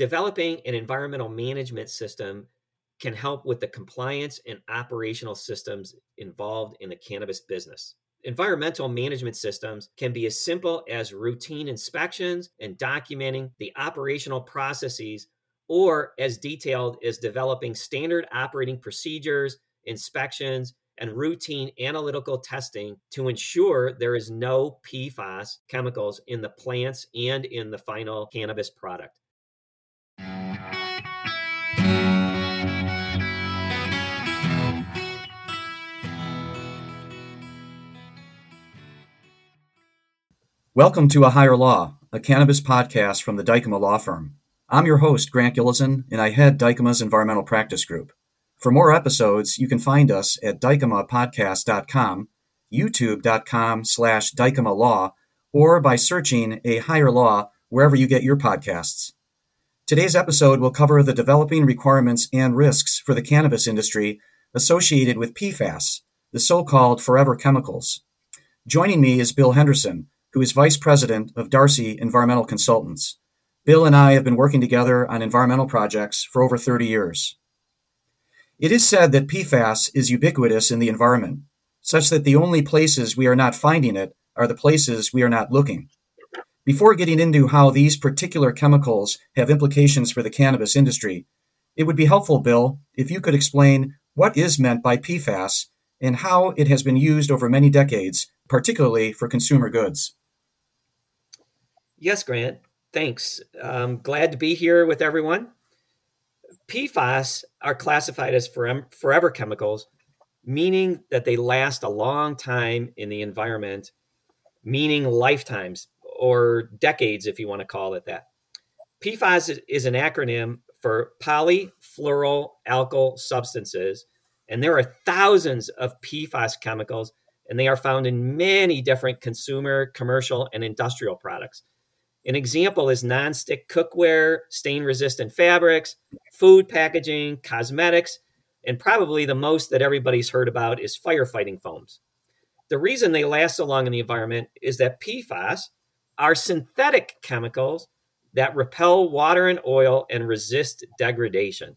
developing an environmental management system can help with the compliance and operational systems involved in the cannabis business. Environmental management systems can be as simple as routine inspections and documenting the operational processes, or as detailed as developing standard operating procedures, inspections, and routine analytical testing to ensure there is no PFAS chemicals in the plants and in the final cannabis product. Welcome to A Higher Law, a cannabis podcast from the Dykema Law Firm. I'm your host, Grant Gilezan, and I head Dykema's Environmental Practice Group. For more episodes, you can find us at dykemapodcast.com, youtube.com slash dykemalaw, or by searching A Higher Law wherever you get your podcasts. Today's episode will cover the developing requirements and risks for the cannabis industry associated with PFAS, the so-called forever chemicals. Joining me is Bill Henderson, who is Vice President of Darcy Environmental Consultants. Bill and I have been working together on environmental projects for over 30 years. It is said that PFAS is ubiquitous in the environment, such that the only places we are not finding it are the places we are not looking. Before getting into how these particular chemicals have implications for the cannabis industry, it would be helpful, Bill, if you could explain what is meant by PFAS and how it has been used over many decades, particularly for consumer goods. Yes, Grant. Thanks. I'm glad to be here with everyone. PFAS are classified as forever chemicals, meaning that they last a long time in the environment, meaning lifetimes or decades, if you want to call it that. PFAS is an acronym for polyfluoroalkyl substances, and there are thousands of PFAS chemicals, and they are found in many different consumer, commercial, and industrial products. An example is nonstick cookware, stain resistant fabrics, food packaging, cosmetics, and probably the most that everybody's heard about is firefighting foams. The reason they last so long in the environment is that PFAS are synthetic chemicals that repel water and oil and resist degradation.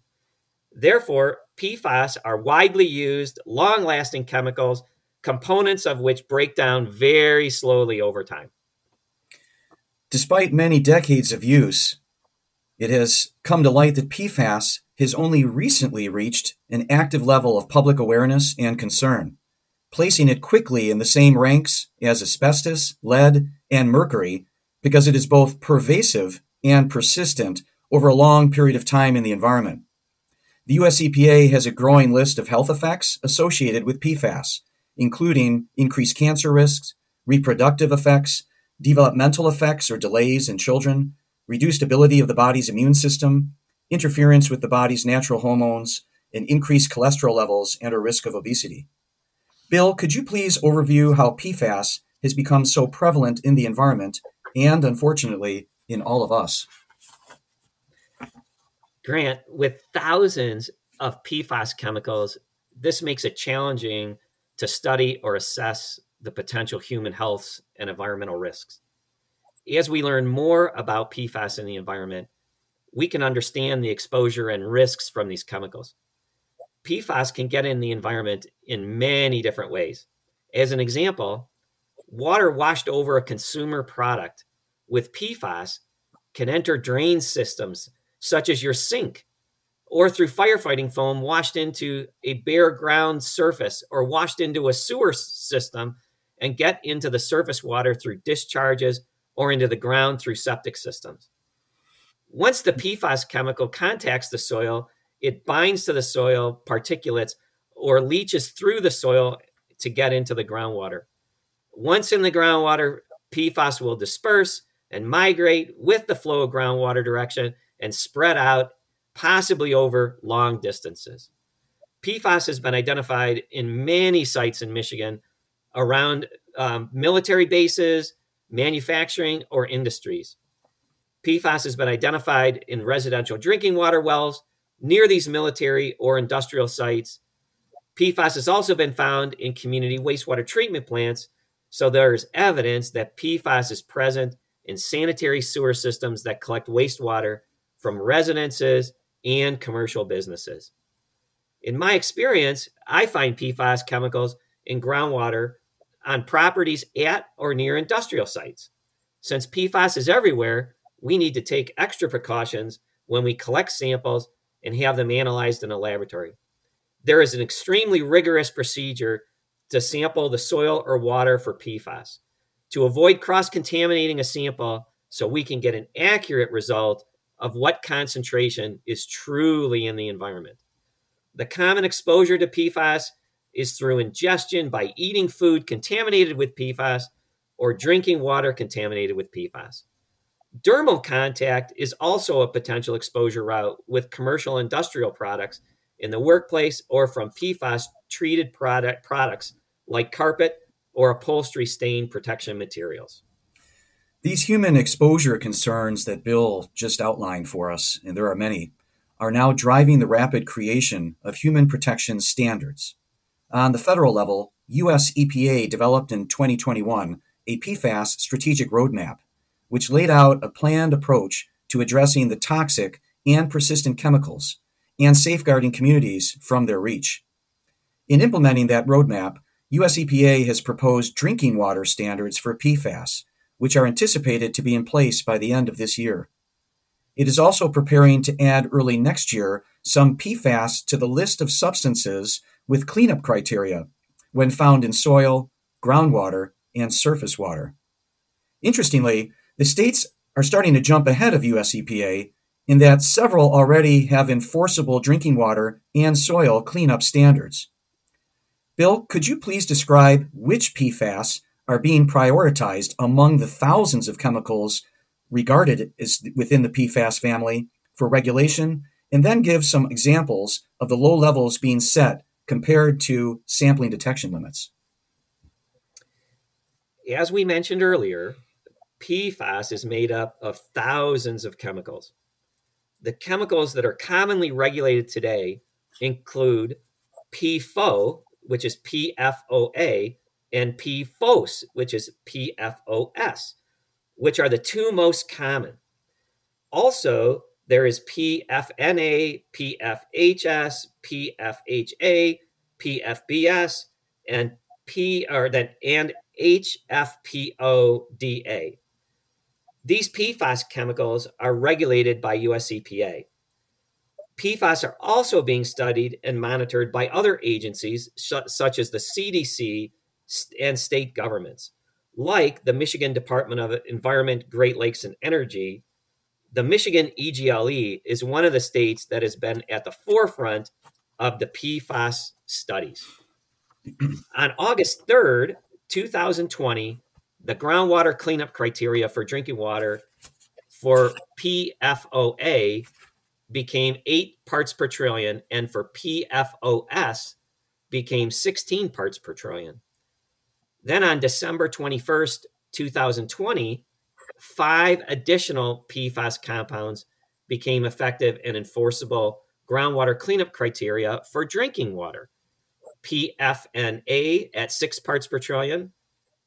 Therefore, PFAS are widely used, long lasting chemicals, components of which break down very slowly over time. Despite many decades of use, it has come to light that PFAS has only recently reached an active level of public awareness and concern, placing it quickly in the same ranks as asbestos, lead, and mercury because it is both pervasive and persistent over a long period of time in the environment. The US EPA has a growing list of health effects associated with PFAS, including increased cancer risks, reproductive effects, developmental effects or delays in children, reduced ability of the body's immune system, interference with the body's natural hormones, and increased cholesterol levels and a risk of obesity. Bill, could you please overview how PFAS has become so prevalent in the environment and, unfortunately, in all of us? Grant, with thousands of PFAS chemicals, this makes it challenging to study or assess the potential human health and environmental risks. As we learn more about PFAS in the environment, we can understand the exposure and risks from these chemicals. PFAS can get in the environment in many different ways. As an example, water washed over a consumer product with PFAS can enter drain systems such as your sink or through firefighting foam washed into a bare ground surface or washed into a sewer system and get into the surface water through discharges or into the ground through septic systems. Once the PFAS chemical contacts the soil, it binds to the soil particulates or leaches through the soil to get into the groundwater. Once in the groundwater, PFAS will disperse and migrate with the flow of groundwater direction and spread out, possibly over long distances. PFAS has been identified in many sites in Michigan around um, military bases, manufacturing, or industries. PFAS has been identified in residential drinking water wells near these military or industrial sites. PFAS has also been found in community wastewater treatment plants, so there's evidence that PFAS is present in sanitary sewer systems that collect wastewater from residences and commercial businesses. In my experience, I find PFAS chemicals in groundwater on properties at or near industrial sites. Since PFAS is everywhere, we need to take extra precautions when we collect samples and have them analyzed in a laboratory. There is an extremely rigorous procedure to sample the soil or water for PFAS. To avoid cross contaminating a sample so we can get an accurate result of what concentration is truly in the environment. The common exposure to PFAS is through ingestion by eating food contaminated with PFAS or drinking water contaminated with PFAS. Dermal contact is also a potential exposure route with commercial industrial products in the workplace or from PFAS treated product products like carpet or upholstery stain protection materials. These human exposure concerns that Bill just outlined for us, and there are many, are now driving the rapid creation of human protection standards. On the federal level, US EPA developed in 2021 a PFAS strategic roadmap, which laid out a planned approach to addressing the toxic and persistent chemicals and safeguarding communities from their reach. In implementing that roadmap, US EPA has proposed drinking water standards for PFAS, which are anticipated to be in place by the end of this year. It is also preparing to add early next year some PFAS to the list of substances with cleanup criteria when found in soil, groundwater, and surface water. Interestingly, the states are starting to jump ahead of US EPA in that several already have enforceable drinking water and soil cleanup standards. Bill, could you please describe which PFAS are being prioritized among the thousands of chemicals regarded as within the PFAS family for regulation, and then give some examples of the low levels being set compared to sampling detection limits? As we mentioned earlier, PFAS is made up of thousands of chemicals. The chemicals that are commonly regulated today include PFO, which is PFOA, and PFOS, which is PFOS, which are the two most common. Also, there is PFNA, PFHS, PFHA, PFBS, and P or then and HFPODA. These PFAS chemicals are regulated by US EPA. PFAS are also being studied and monitored by other agencies such as the CDC and state governments, like the Michigan Department of Environment, Great Lakes, and Energy. The Michigan EGLE is one of the states that has been at the forefront of the PFAS studies. On August 3rd, 2020, the groundwater cleanup criteria for drinking water for PFOA became 8 parts per trillion, and for PFOS became 16 parts per trillion. Then on December 21st, 2020, five additional PFAS compounds became effective and enforceable groundwater cleanup criteria for drinking water. PFNA at 6 parts per trillion,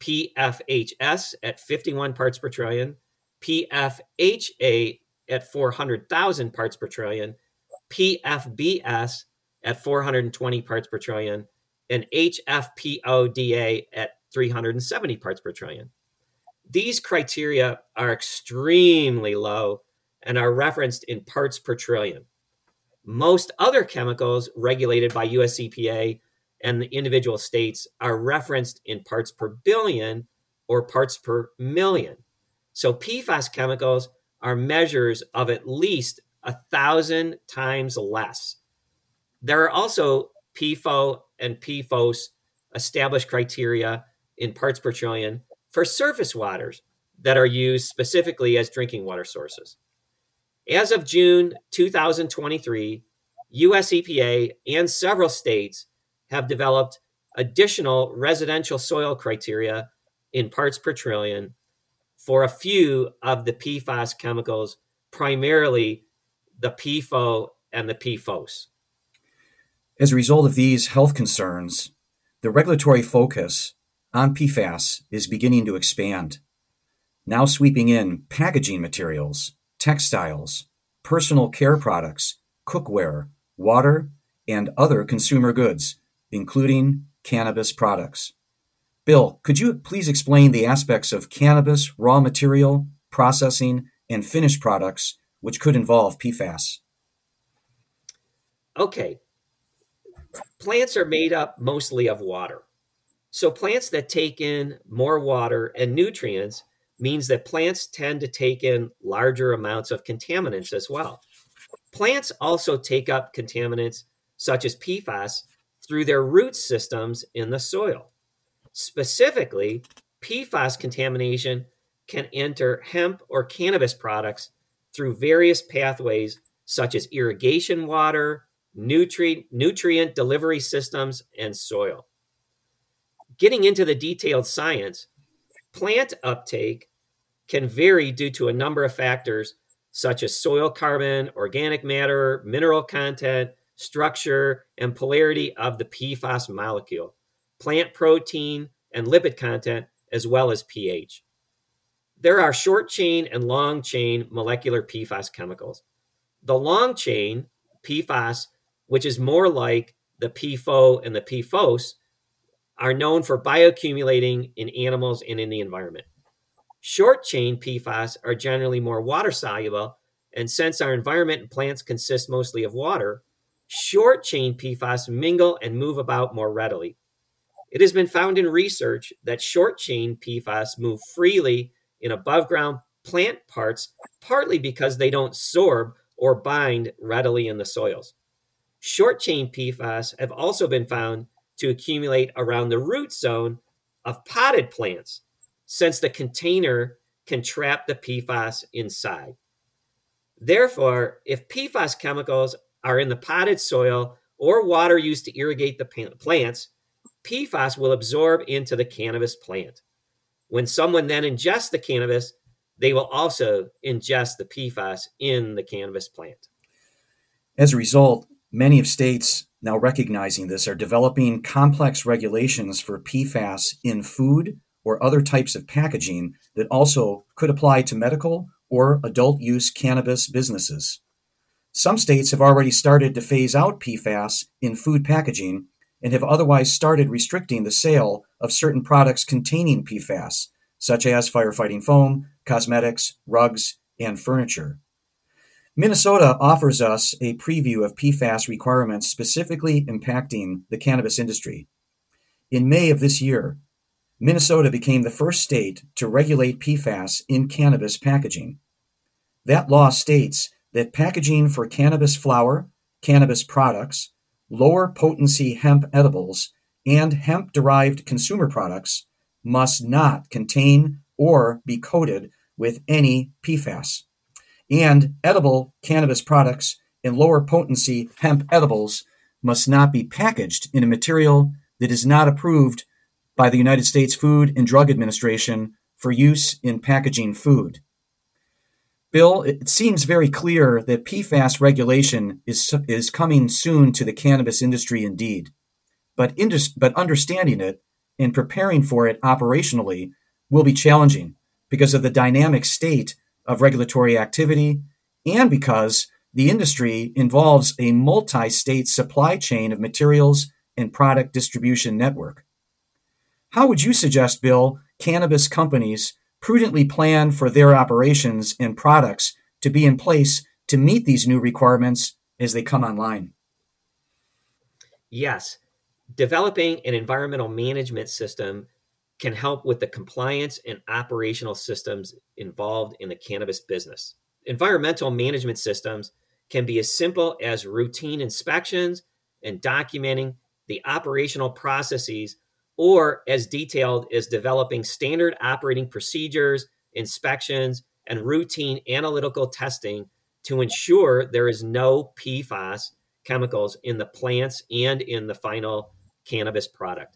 PFHS at 51 parts per trillion, PFHA at 400,000 parts per trillion, PFBS at 420 parts per trillion, and HFPODA at 370 parts per trillion. These criteria are extremely low and are referenced in parts per trillion. Most other chemicals regulated by US EPA and the individual states are referenced in parts per billion or parts per million. So PFAS chemicals are measures of at least a thousand times less. There are also PFO and PFOS established criteria in parts per trillion for surface waters that are used specifically as drinking water sources. As of June 2023, US EPA and several states have developed additional residential soil criteria in parts per trillion for a few of the PFAS chemicals, primarily the PFO and the PFOS. As a result of these health concerns, the regulatory focus on PFAS is beginning to expand, now sweeping in packaging materials, textiles, personal care products, cookware, water, and other consumer goods, including cannabis products. Bill, could you please explain the aspects of cannabis raw material, processing, and finished products which could involve PFAS? Okay. Plants are made up mostly of water. So plants that take in more water and nutrients means that plants tend to take in larger amounts of contaminants as well. Plants also take up contaminants such as PFAS through their root systems in the soil. Specifically, PFAS contamination can enter hemp or cannabis products through various pathways such as irrigation water, nutrient, nutrient delivery systems, and soil. Getting into the detailed science, plant uptake can vary due to a number of factors such as soil carbon, organic matter, mineral content, structure, and polarity of the PFAS molecule, plant protein, and lipid content, as well as pH. There are short chain and long chain molecular PFAS chemicals. The long chain, PFAS, which is more like the PFO and the PFOS, are known for bioaccumulating in animals and in the environment. Short chain PFAS are generally more water soluble, and since our environment and plants consist mostly of water, short chain PFAS mingle and move about more readily. It has been found in research that short chain PFAS move freely in above ground plant parts, partly because they don't sorb or bind readily in the soils. Short chain PFAS have also been found to accumulate around the root zone of potted plants, since the container can trap the PFAS inside. Therefore, if PFAS chemicals are in the potted soil or water used to irrigate the plants, PFAS will absorb into the cannabis plant. When someone then ingests the cannabis, they will also ingest the PFAS in the cannabis plant. As a result, many of states now recognizing this are developing complex regulations for PFAS in food or other types of packaging that also could apply to medical or adult use cannabis businesses. Some states have already started to phase out PFAS in food packaging and have otherwise started restricting the sale of certain products containing PFAS, such as firefighting foam, cosmetics, rugs, and furniture. Minnesota offers us a preview of PFAS requirements specifically impacting the cannabis industry. In May of this year, Minnesota became the first state to regulate PFAS in cannabis packaging. That law states that packaging for cannabis flower, cannabis products, lower potency hemp edibles, and hemp derived consumer products must not contain or be coated with any PFAS and edible cannabis products and lower potency hemp edibles must not be packaged in a material that is not approved by the United States Food and Drug Administration for use in packaging food. Bill, it seems very clear that PFAS regulation is, is coming soon to the cannabis industry indeed. But, indus- but understanding it and preparing for it operationally will be challenging because of the dynamic state of regulatory activity and because the industry involves a multi state supply chain of materials and product distribution network. How would you suggest, Bill, cannabis companies prudently plan for their operations and products to be in place to meet these new requirements as they come online? Yes. Developing an environmental management system can help with the compliance and operational systems involved in the cannabis business. Environmental management systems can be as simple as routine inspections and documenting the operational processes, or as detailed as developing standard operating procedures, inspections, and routine analytical testing to ensure there is no PFAS chemicals in the plants and in the final cannabis product.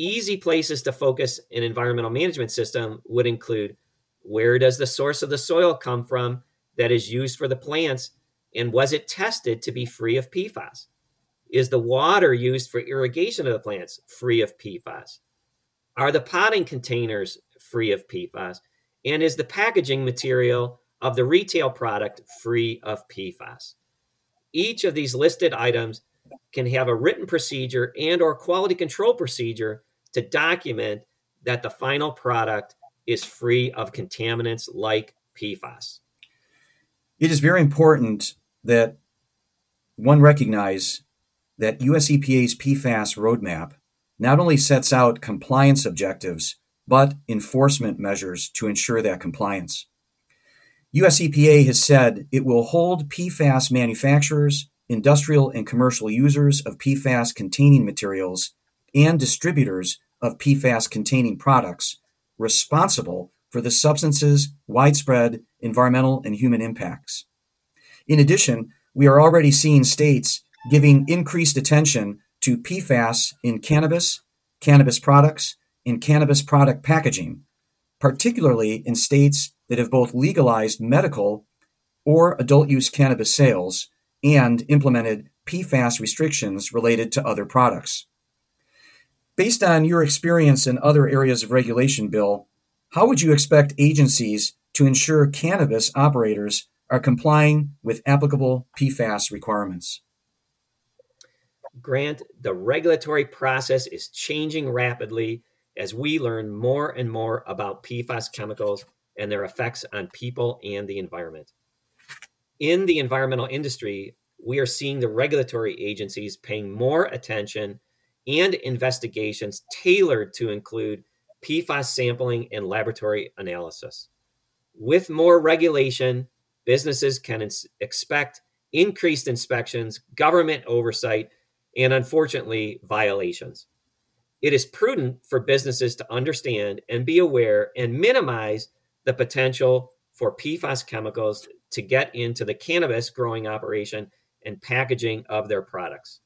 Easy places to focus an environmental management system would include where does the source of the soil come from that is used for the plants, and was it tested to be free of PFAS? Is the water used for irrigation of the plants free of PFAS? Are the potting containers free of PFAS? And is the packaging material of the retail product free of PFAS. Each of these listed items can have a written procedure and or quality control procedure to document that the final product is free of contaminants like PFAS. It is very important that one recognize that US EPA's PFAS roadmap not only sets out compliance objectives, but enforcement measures to ensure that compliance. US EPA has said it will hold PFAS manufacturers, industrial and commercial users of PFAS containing materials, and distributors of PFAS containing products responsible for the substance's widespread environmental and human impacts. In addition, we are already seeing states giving increased attention to PFAS in cannabis, cannabis products, and cannabis product packaging, particularly in states that have both legalized medical or adult use cannabis sales and implemented PFAS restrictions related to other products. Based on your experience in other areas of regulation, Bill, how would you expect agencies to ensure cannabis operators are complying with applicable PFAS requirements? Grant, the regulatory process is changing rapidly as we learn more and more about PFAS chemicals and their effects on people and the environment. In the environmental industry, we are seeing the regulatory agencies paying more attention and investigations tailored to include PFAS sampling and laboratory analysis. With more regulation, businesses can ins- expect increased inspections, government oversight, and unfortunately, violations. It is prudent for businesses to understand and be aware and minimize the potential for PFAS chemicals to get into the cannabis growing operation and packaging of their products.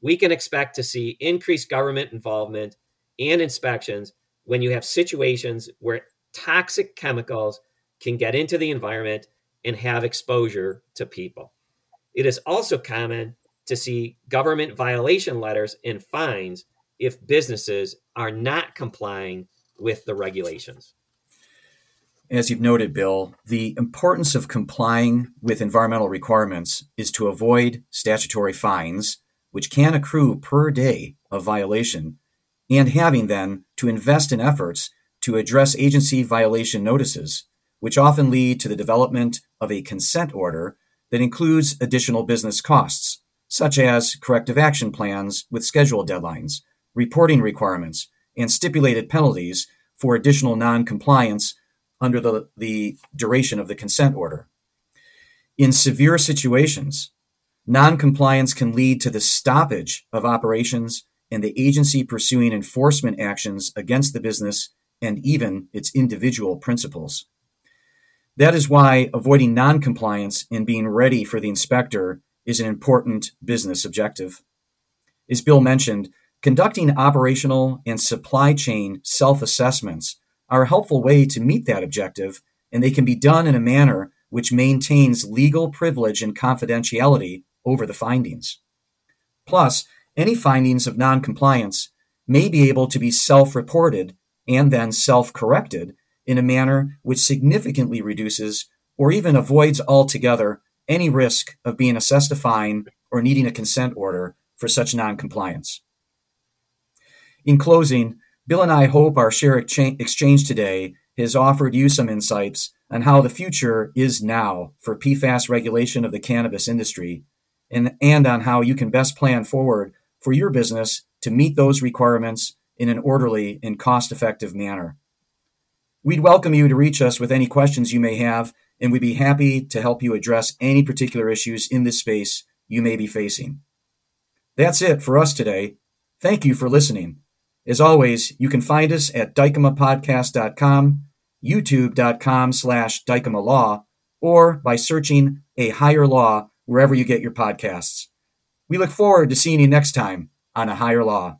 We can expect to see increased government involvement and inspections when you have situations where toxic chemicals can get into the environment and have exposure to people. It is also common to see government violation letters and fines if businesses are not complying with the regulations as you've noted, Bill, the importance of complying with environmental requirements is to avoid statutory fines, which can accrue per day of violation, and having then to invest in efforts to address agency violation notices, which often lead to the development of a consent order that includes additional business costs, such as corrective action plans with schedule deadlines, reporting requirements, and stipulated penalties for additional noncompliance under the, the duration of the consent order. In severe situations, noncompliance can lead to the stoppage of operations and the agency pursuing enforcement actions against the business and even its individual principals. That is why avoiding noncompliance and being ready for the inspector is an important business objective. As Bill mentioned, conducting operational and supply chain self assessments are a helpful way to meet that objective, and they can be done in a manner which maintains legal privilege and confidentiality over the findings. Plus, any findings of noncompliance may be able to be self reported and then self corrected in a manner which significantly reduces or even avoids altogether any risk of being assessed a fine or needing a consent order for such noncompliance. In closing, Bill and I hope our share exchange today has offered you some insights on how the future is now for PFAS regulation of the cannabis industry and, and on how you can best plan forward for your business to meet those requirements in an orderly and cost effective manner. We'd welcome you to reach us with any questions you may have, and we'd be happy to help you address any particular issues in this space you may be facing. That's it for us today. Thank you for listening. As always, you can find us at dykemapodcast.com, youtube.com slash dykemalaw, or by searching A Higher Law wherever you get your podcasts. We look forward to seeing you next time on A Higher Law.